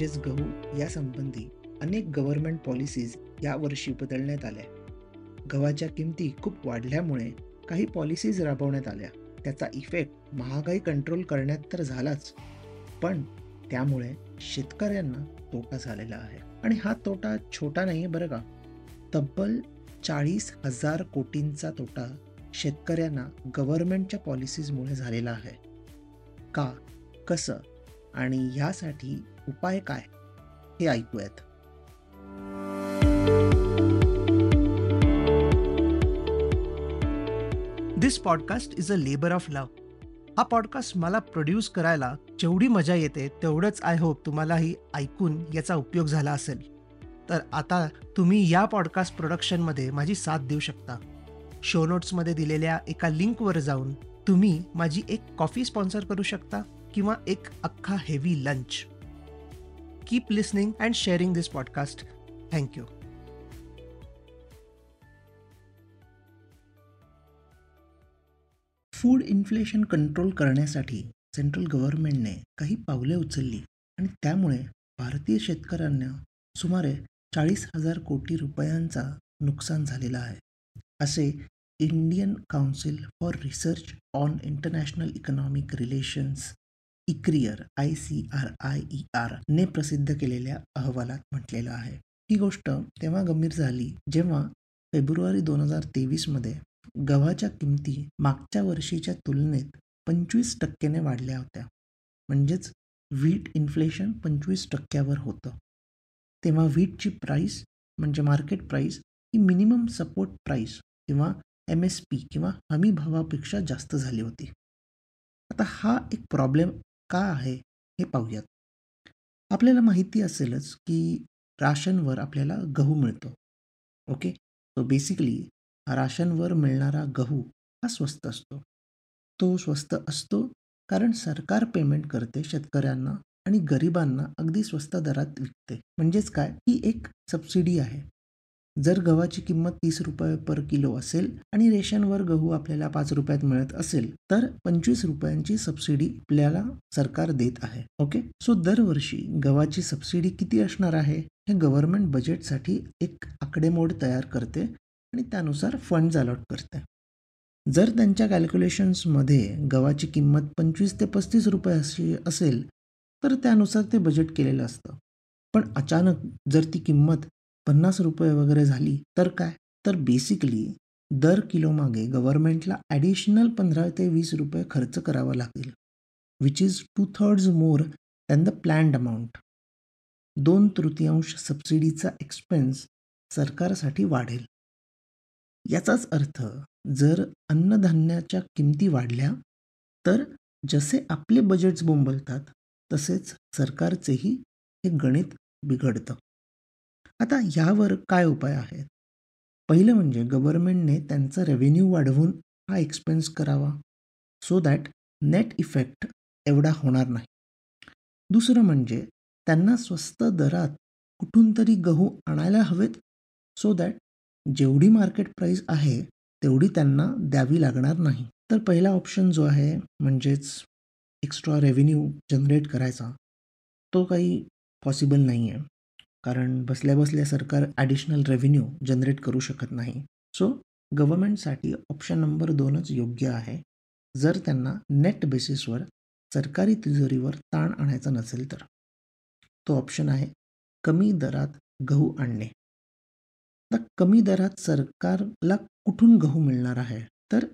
म्हणजेच गहू यासंबंधी अनेक गव्हर्नमेंट पॉलिसीज यावर्षी बदलण्यात आल्या. गव्हाच्या किमती खूप वाढल्यामुळे काही पॉलिसीज राबवण्यात आल्या. त्याचा इफेक्ट महागाई कंट्रोल करण्यात तर झालाच. पण त्यामुळे शेतकऱ्यांना तोटा झालेला आहे. आणि हा तोटा छोटा नाही आहे बरं का. तब्बल चाळीस हजार कोटींचा तोटा शेतकऱ्यांना गव्हर्नमेंटच्या पॉलिसीजमुळे झालेला आहे. का? कसं? आणि ह्यासाठी उपाय काय हे ऐकूयात. This podcast is a labour of love हा पॉडकास्ट मला प्रोड्यूस करायला जेवढी मजा येते तेवढंच आय होप तुम्हालाही ऐकून याचा उपयोग झाला असेल. तर आता तुम्ही या पॉडकास्ट प्रोडक्शनमध्ये माझी साथ देऊ शकता. शो नोट्समध्ये दिलेल्या एका लिंकवर जाऊन तुम्ही माझी एक कॉफी स्पॉन्सर करू शकता. किंवा एक अख्खा heavy lunch keep listening and sharing this podcast thank you food inflation control करण्यासाठी सेंट्रल गव्हर्नमेंटने काही पावले उचलली आणि त्यामुळे भारतीय शेतकऱ्यांना सुमारे चाळीस हजार कोटी रुपयांचा नुकसान झालेला आहे. असे Indian Council for Research on International Economic Relations ICRIER I C R I E R ने प्रसिद्ध केलेल्या अहवालात म्हटलेलं आहे. ही गोष्ट तेव्हा गंभीर झाली जेव्हा फेब्रुवारी दोन हजार तेवीसमध्ये गव्हाच्या किमती मागच्या वर्षीच्या तुलनेत पंचवीस टक्क्याने वाढल्या होत्या. म्हणजेच व्हीट इन्फ्लेशन पंचवीस टक्क्यावर होतं. तेव्हा व्हीटची प्राईस म्हणजे मार्केट प्राईस ही मिनिमम सपोर्ट प्राईस किंवा एम एस पी किंवा हमी भावापेक्षा जास्त झाली होती. आता हा एक प्रॉब्लेम का आहे हे पाहूयात. आपल्याला माहिती असेलच की राशनवर आपल्याला गहू मिळतो. ओके? सो बेसिकली राशनवर मिळणारा गहू हा स्वस्त असतो. तो स्वस्त असतो कारण सरकार पेमेंट करते शेतकऱ्यांना आणि गरिबांना अगदी स्वस्त दरात विकते. म्हणजेच काय? ही एक सबसिडी आहे. जर गव्हाची किंमत तीस रुपये पर किलो असेल आणि रेशनवर गहू आपल्याला पाच रुपयात मिळत असेल तर पंचवीस रुपयांची सबसिडी आपल्याला सरकार देत आहे. ओके? सो दरवर्षी गव्हाची सबसिडी किती असणार आहे? हे गव्हर्नमेंट बजेटसाठी एक आकडेमोड तयार करते आणि त्यानुसार फंड अलॉट करते. जर त्यांच्या कॅल्क्युलेशन्समध्ये गव्हाची किंमत पंचवीस ते पस्तीस रुपये अशी असेल तर त्यानुसार ते बजेट केलेलं असतं. पण अचानक जर ती किंमत पन्नास रुपये वगैरे झाली तर काय? तर बेसिकली दर किलोमागे गव्हर्मेंटला गव्हर्नमेंटला ॲडिशनल पंधरा ते वीस रुपये खर्च करावा लागेल. Which is two thirds more than the planned amount दोन तृतीयांश सबसिडीचा एक्सपेन्स सरकारसाठी वाढेल. याचाच अर्थ जर अन्नधान्याच्या किमती वाढल्या तर जसे आपले बजेट्स बोंबलतात तसेच सरकारचेही हे गणित बिघडतं. आता यावर काय उपाय आहेत? पहिलं म्हणजे गव्हर्नमेंटने त्यांचा रेव्हेन्यू वाढवून हा एक्सपेन्स करावा सो दॅट नेट इफेक्ट एवढा होणार नाही. दुसरं म्हणजे त्यांना स्वस्त दरात कुठून तरी गहू आणायला हवेत सो दॅट जेवढी मार्केट प्राईस आहे तेवढी त्यांना द्यावी लागणार नाही. तर पहिला ऑप्शन जो आहे म्हणजेच एक्स्ट्रा रेव्हेन्यू जनरेट करायचा तो काही पॉसिबल नाही आहे कारण बसल्या बसल्या सरकार ॲडिशनल रेव्हेन्यू जनरेट करू शकत नाही. सो गव्हर्मेंटसाठी ऑप्शन नंबर दोनच योग्य आहे. जर त्यांना नेट बेसिसवर सरकारी तिजोरीवर ताण आणायचा नसेल तर. तो ऑप्शन आहे कमी दरात गहू आणणे. आता कमी दरात सरकारला कुठून गहू मिळणार आहे? तर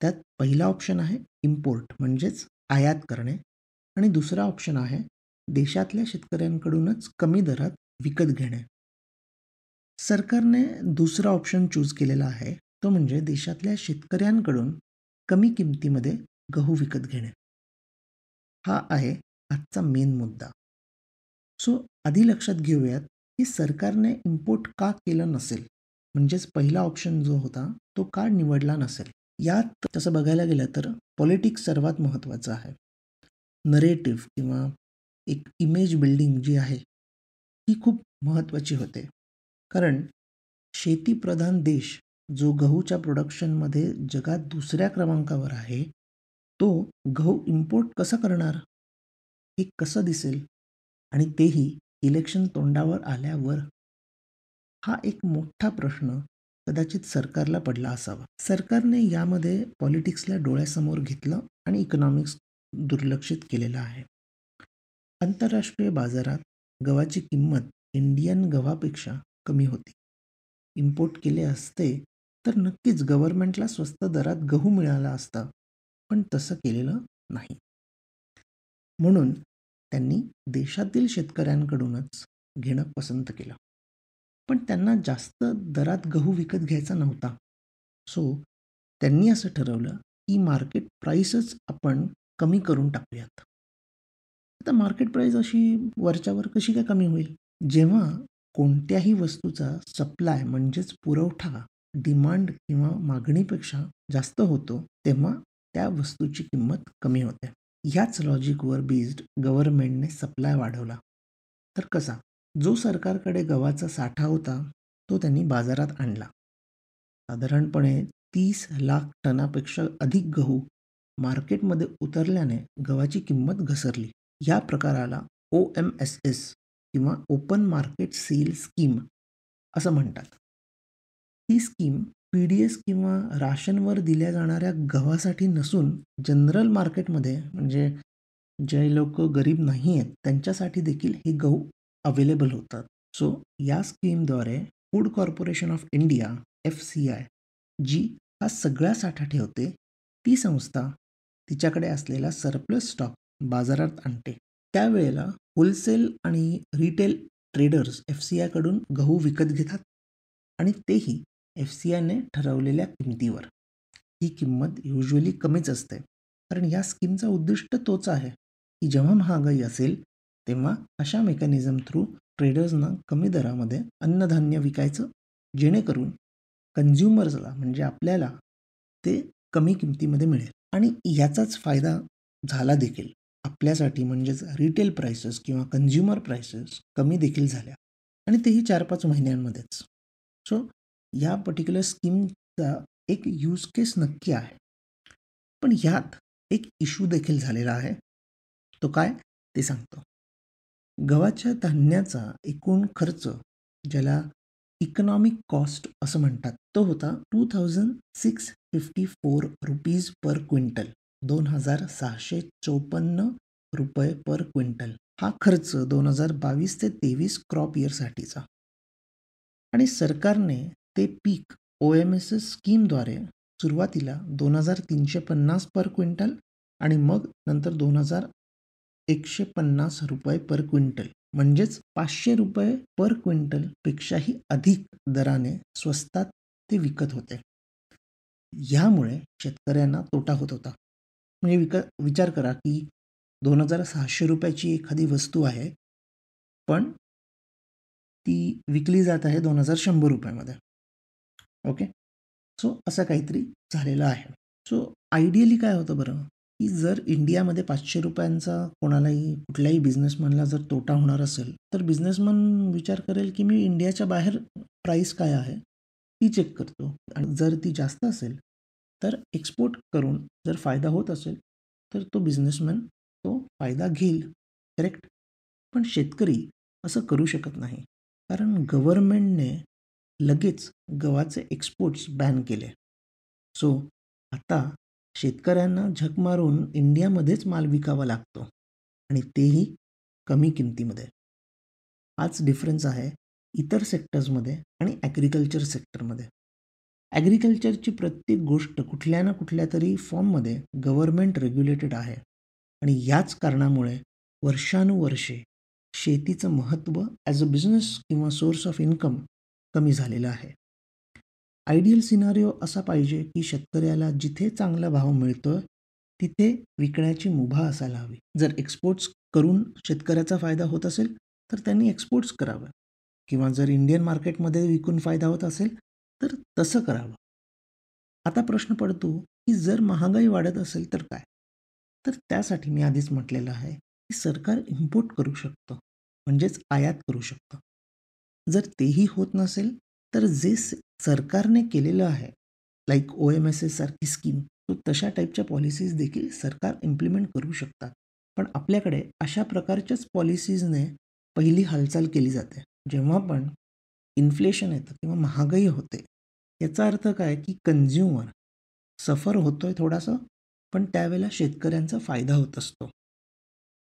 त्यात पहिला ऑप्शन आहे इम्पोर्ट म्हणजेच आयात करणे. आणि दुसरा ऑप्शन आहे देशातल्या शेतकऱ्यांकडूनच कमी दरात विकत घेणे. सरकारने दुसरा ऑप्शन चूज केलेला आहे. तो म्हणजे देशातल्या शेतकऱ्यांकडून कमी किमतीमध्ये गहू विकत घेणे. हा आहे आजचा मेन मुद्दा. सो आधी लक्षात घेऊयात की सरकारने इम्पोर्ट का केलं नसेल? म्हणजेच पहिला ऑप्शन जो होता तो का निवडला नसेल? यात तसं बघायला गेलं तर पॉलिटिक्स सर्वात महत्त्वाचं आहे. नरेटिव्ह किंवा एक इमेज बिल्डिंग जी आहे ही खूप महत्त्वाची होते. कारण शेतीप्रधान देश जो गहूच्या प्रोडक्शनमध्ये जगात दुसऱ्या क्रमांकावर आहे तो गहू इम्पोर्ट कसा करणार? हे कसं दिसेल? आणि तेही इलेक्शन तोंडावर आल्यावर? हा एक मोठा प्रश्न कदाचित सरकारला पडला असावा. सरकारने यामध्ये पॉलिटिक्सला डोळ्यासमोर घेतलं आणि इकॉनॉमिक्स दुर्लक्षित केलेलं आहे. आंतरराष्ट्रीय बाजारात गव्हाची किंमत इंडियन गव्हापेक्षा कमी होती. इम्पोर्ट केले असते तर नक्कीच गव्हर्नमेंटला स्वस्त दरात गहू मिळाला असता पण तसं केलेलं नाही. म्हणून त्यांनी देशातील शेतकऱ्यांकडूनच घेणं पसंत केलं. पण त्यांना जास्त दरात गहू विकत घ्यायचा नव्हता. सो त्यांनी असं ठरवलं की मार्केट प्राईसच आपण कमी करून टाकूयात. आता मार्केट प्राईस अशी वरच्यावर कशी काय कमी होईल? जेव्हा कोणत्याही वस्तूचा सप्लाय म्हणजेच पुरवठा डिमांड किंवा मागणीपेक्षा जास्त होतो तेव्हा त्या वस्तूची किंमत कमी होते. ह्याच लॉजिकवर बेस्ड गव्हर्नमेंटने सप्लाय वाढवला. तर कसा? जो सरकारकडे गव्हाचा साठा होता तो त्यांनी बाजारात आणला. साधारणपणे तीस लाख टनापेक्षा अधिक गहू मार्केटमध्ये उतरल्याने गव्हाची किंमत घसरली. या प्रकाराला ओ एम एस एस किंवा ओपन मार्केट सेल स्कीम असं म्हणतात. ही स्कीम पी डी एस किंवा राशनवर दिल्या जाणाऱ्या गव्हासाठी नसून जनरल मार्केटमध्ये म्हणजे जे लोक गरीब नाही आहेत त्यांच्यासाठी देखील हे गहू अवेलेबल होतात. सो या स्कीमद्वारे Food Corporation of India F C I जी हा सगळा साठा ठेवते ती संस्था तिच्याकडे असलेला सरप्लस स्टॉक बाजारात आणते. त्यावेळेला होलसेल आणि रिटेल ट्रेडर्स एफ सी आयकडून गहू विकत घेतात आणि तेही एफ सी आयने ठरवलेल्या किमतीवर. ही किंमत युजली कमीच असते. कारण या स्कीमचा उद्दिष्ट तोच आहे की जेव्हा महागाई असेल तेव्हा अशा मेकॅनिझम थ्रू ट्रेडर्सना कमी दरामध्ये अन्नधान्य विकायचं जेणेकरून कन्झ्युमर्सला म्हणजे आपल्याला ते कमी किमतीमध्ये मिळेल. आणि याचाच फायदा झाला देखील. आपल्यासाठी म्हणजेच रिटेल प्राइसेस किंवा कन्झ्युमर प्राइसेस कमी देखील झाल्या. आणि तेही चार पाच महिन्यांमध्येच. सो या पर्टिक्युलर स्कीमचा एक यूज केस नक्की आहे. पण ह्यात एक इश्यू देखील झालेला आहे. तो काय? ते सांगतो. गव्हाच्या धान्याचा एकूण खर्च ज्याला इकॉनॉमिक कॉस्ट असं म्हणतात तो होता two thousand six fifty four rupees per quintal दोन हजार सहाशे चौपन्न रुपये पर क्विंटल. हा खर्च दोन हजार बावीस ते तेवीस क्रॉप इयरसाठीचा. आणि सरकारने ते पीक ओ एम एस एस स्कीमद्वारे सुरुवातीला दोन हजार तीनशे पन्नास पर क्विंटल आणि मग नंतर दोन हजार एकशे पन्नास रुपये पर क्विंटल म्हणजेच पाचशे रुपये पर क्विंटलपेक्षाही अधिक दराने स्वस्तात ते विकत होते. ह्यामुळे शेतकऱ्यांना तोटा होत होता. म्हणजे विक विचार करा की दोन हजार सहाशे रुपयाची एखादी वस्तू आहे पण ती विकली जात आहे दोन हजार शंभर रुपयामध्ये. ओके? सो असं काहीतरी झालेलं आहे. सो आयडियली काय होतं बरं? की जर इंडियामध्ये पाचशे रुपयांचा कोणालाही कुठल्याही बिझनेसमॅनला जर तोटा होणार असेल तर बिझनेसमॅन विचार करेल की मी इंडियाच्या बाहेर प्राईस काय आहे ती चेक करतो. आणि जर ती जास्त असेल तर एक्सपोर्ट करून जर फायदा होत असेल तर तो बिझनेसमॅन तो फायदा घेईल. करेक्ट पण शेतकरी असं करू शकत नाही. कारण गव्हर्मेंटने लगेच गव्हाचे एक्सपोर्ट्स बॅन केले. सो आता शेतकऱ्यांना झक मारून इंडियामध्येच माल विकावा लागतो. आणि तेही कमी किमतीमध्ये. हाच डिफरन्स आहे इतर सेक्टर्समध्ये आणि ॲग्रिकल्चर सेक्टरमध्ये ॲग्रिकल्चरची प्रत्येक गोष्ट कुठल्या ना कुठल्या तरी फॉर्ममध्ये गव्हर्मेंट रेग्युलेटेड आहे. आणि याच कारणामुळे वर्षानुवर्षे शेतीचं महत्त्व ॲज अ बिझनेस किंवा सोर्स ऑफ इन्कम कमी झालेलं आहे. आयडियल सिनारिओ असा पाहिजे की शेतकऱ्याला जिथे चांगला भाव मिळतो तिथे विकण्याची मुभा असायला हवी. जर एक्सपोर्ट्स करून शेतकऱ्याचा फायदा होत असेल तर त्यांनी एक्सपोर्ट्स करावं. किंवा जर इंडियन मार्केटमध्ये विकून फायदा होत असेल तर तसं करावं. आता प्रश्न पडतो की जर महागाई वाढत असेल तर काय? तर त्यासाठी मी आधीच म्हटलेलं आहे की सरकार इम्पोर्ट करू शकतं म्हणजेच आयात करू शकतं. जर तेही होत नसेल तर जे सरकारने केलेलं आहे लाईक ओ एम एस एसारखी सारखी स्कीम तो तशा टाईपच्या पॉलिसीज देखील सरकार इम्प्लिमेंट करू शकतात. पण आपल्याकडे अशा प्रकारच्याच पॉलिसीजने पहिली हालचाल केली जाते. जेव्हा पण इन्फ्लेशन येतं किंवा महागाई होते याचा अर्थ काय की कन्झ्युमर सफर होतोय थोडासा पण त्यावेळेला शेतकऱ्यांचा फायदा होत असतो.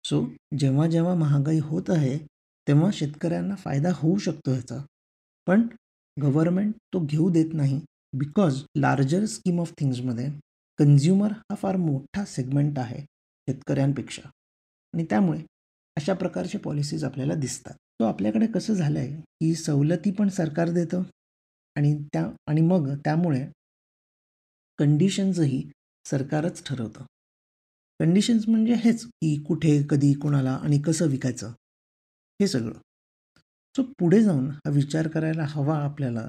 सो जेव्हा जेव्हा महागाई होत आहे तेव्हा शेतकऱ्यांना फायदा होऊ शकतो याचा. पण गव्हर्मेंट तो घेऊ देत नाही बिकॉज लार्जर स्कीम ऑफ थिंग्समध्ये कन्झ्युमर हा फार मोठा सेगमेंट आहे शेतकऱ्यांपेक्षा. आणि त्यामुळे अशा प्रकारचे पॉलिसीज आपल्याला दिसतात. तो आपल्याकडे कसं झालं आहे की सवलती पण सरकार देतं आणि त्या आणि मग त्यामुळे कंडिशन्सही सरकारच ठरवतं. कंडिशन्स म्हणजे हेच की कुठे कधी कोणाला आणि कसं विकायचं हे सगळं. सो पुढे जाऊन हा विचार करायला हवा आपल्याला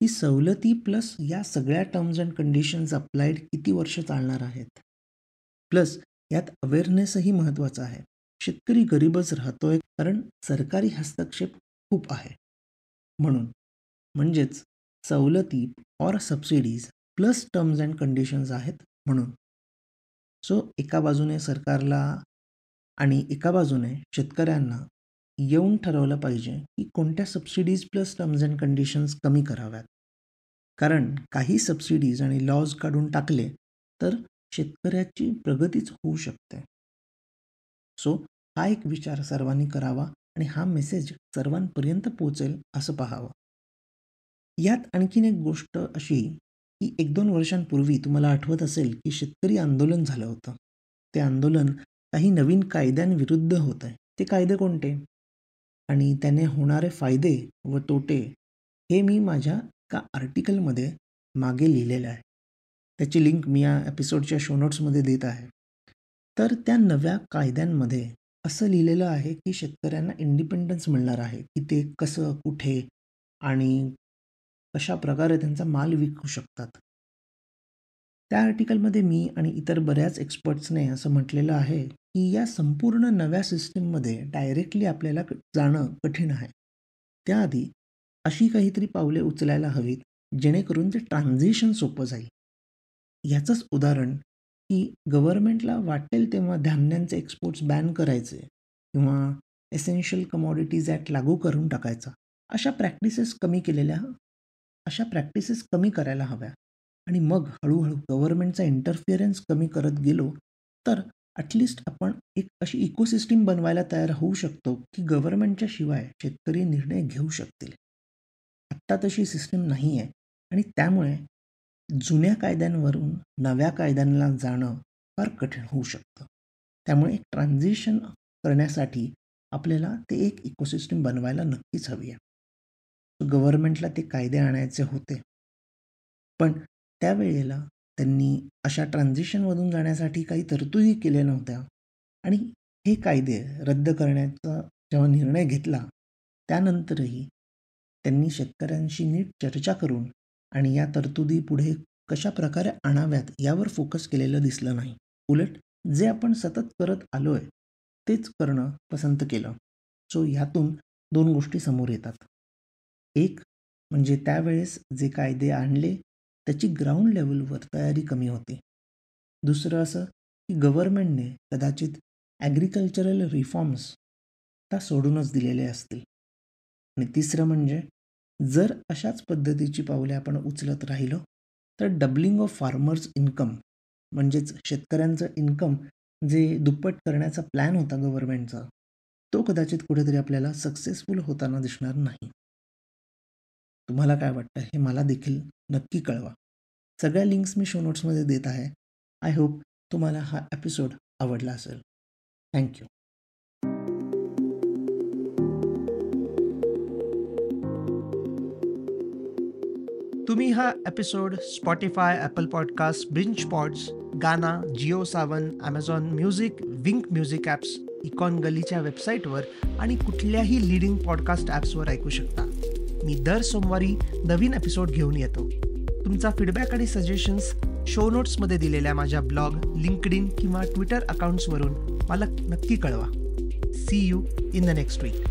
की सवलती प्लस या सगळ्या टर्म्स अँड कंडिशन्स अप्लाइड किती वर्ष चालणार आहेत? प्लस यात अवेअरनेसही महत्त्वाचा आहे. शेतकरी गरीबच राहतोय कारण सरकारी हस्तक्षेप खूप आहे. म्हणून म्हणजेच सवलती or subsidies plus terms and conditions आहेत म्हणून. सो एका बाजूने सरकारला आणि एका बाजूने शेतकऱ्यांना येऊन ठरवलं पाहिजे की कोणत्या subsidies plus terms and conditions कमी कराव्यात. कारण काही सबसिडीज आणि लॉज काढून टाकले तर शेतकऱ्याची प्रगतीच होऊ शकते. सो हा एक विचार सर्वांनी करावा आणि हा मेसेज सर्वांपर्यंत पोचेल असं पाहावं. यात आणखीन एक गोष्ट अशी की एक दोन वर्षांपूर्वी तुम्हाला आठवत असेल की शेतकरी आंदोलन झालं होतं. ते आंदोलन काही नवीन कायद्यांविरुद्ध होत आहे. ते कायदे कोणते? आणि त्याने होणारे फायदे व तोटे हे मी माझ्या एका आर्टिकलमध्ये मागे लिहिलेलं आहे. त्याची लिंक मी या एपिसोडच्या शो नोट्समध्ये देत आहे. तर त्या नव्या कायद्यांमध्ये असं लिहिलेलं आहे की शेतकऱ्यांना इंडिपेंडन्स मिळणार आहे. की ते कसं कुठे आणि अशा प्रकारे त्यांचा माल विकू शकतात. त्या आर्टिकलमध्ये मी आणि इतर बऱ्याच एक्सपर्ट्सने असं म्हटलेलं आहे की या संपूर्ण नव्या सिस्टीममध्ये डायरेक्टली आपल्याला जाणं कठीण आहे. त्याआधी अशी काहीतरी पावले उचलायला हवीत जेणेकरून ते ट्रान्झिशन सोपं जाईल. याचंच उदाहरण की गव्हर्मेंटला वाटेल तेव्हा धान्यांचे एक्सपोर्ट्स बॅन करायचे किंवा एसेन्शियल कमॉडिटीज ॲक्ट लागू करून टाकायचा. अशा प्रॅक्टिसेस कमी केलेल्या अशा प्रॅक्टिसेस कमी करायला हव्या. आणि मग हळूहळू गव्हर्नमेंटचा इंटरफिअरन्स कमी करत गेलो तर ॲटलिस्ट आपण एक अशी इकोसिस्टीम बनवायला तयार होऊ शकतो की गव्हर्नमेंटच्या शिवाय शेतकरी निर्णय घेऊ शकतील. आत्ता तशी सिस्टीम नाही आहे आणि त्यामुळे जुन्या कायद्यांवरून नव्या कायद्यांना जाणं फार कठीण होऊ शकतं. त्यामुळे एक ट्रान्झिशन करण्यासाठी आपल्याला ते एक इकोसिस्टीम बनवायला नक्कीच हवी आहे. गव्हर्मेंटला ते कायदे आणायचे होते. पण त्यावेळेला त्यांनी अशा ट्रान्झिशनमधून जाण्यासाठी काही तरतुदी केल्या नव्हत्या. आणि हे कायदे रद्द करण्याचा जेव्हा निर्णय घेतला त्यानंतरही त्यांनी शेतकऱ्यांशी नीट चर्चा करून आणि या तरतुदी पुढे कशा प्रकारे आणाव्यात यावर फोकस केलेलं दिसलं नाही. उलट जे आपण सतत करत आलो आहे तेच करणं पसंत केलं. सो ह्यातून दोन गोष्टी समोर येतात. एक म्हणजे त्यावेळेस जे कायदे आणले त्याची ग्राउंड लेवलवर तयारी कमी होती. दुसरं असं की गव्हर्मेंटने कदाचित ॲग्रिकल्चरल रिफॉर्म्स त्या सोडूनच दिलेले असतील. आणि तिसरं म्हणजे जर अशाच पद्धतीची पावले आपण उचलत राहिलो तर डबलिंग ऑफ फार्मर्स इन्कम म्हणजेच शेतकऱ्यांचं इन्कम जे दुप्पट करण्याचा प्लॅन होता गव्हर्मेंटचा तो कदाचित कुठेतरी आपल्याला सक्सेसफुल होताना दिसणार नाही. तुम्हाला काय वाटतं? हे मला देखील नक्की कळवा. सगळ्या लिंक्स मी शो नोट्समध्ये देत आहे. आय होप तुम्हाला हा एपिसोड आवडला असेल. थँक्यू तुम्ही हा एपिसोड स्पॉटीफाय ॲपल पॉडकास्ट ब्रिंच pods Gaana Jio Saavn Amazon music Wynk music apps icon गलीच्या वेबसाईटवर आणि कुठल्याही लिडिंग पॉडकास्ट ॲप्सवर ऐकू शकता. मी दर सोमवारी नवीन एपिसोड घेऊन येतो. तुमचा फीडबॅक आणि सजेशन्स शो नोट्समध्ये दिलेल्या माझ्या ब्लॉग लिंकडिन किंवा ट्विटर अकाउंट्सवरून मला नक्की कळवा. See you in the next week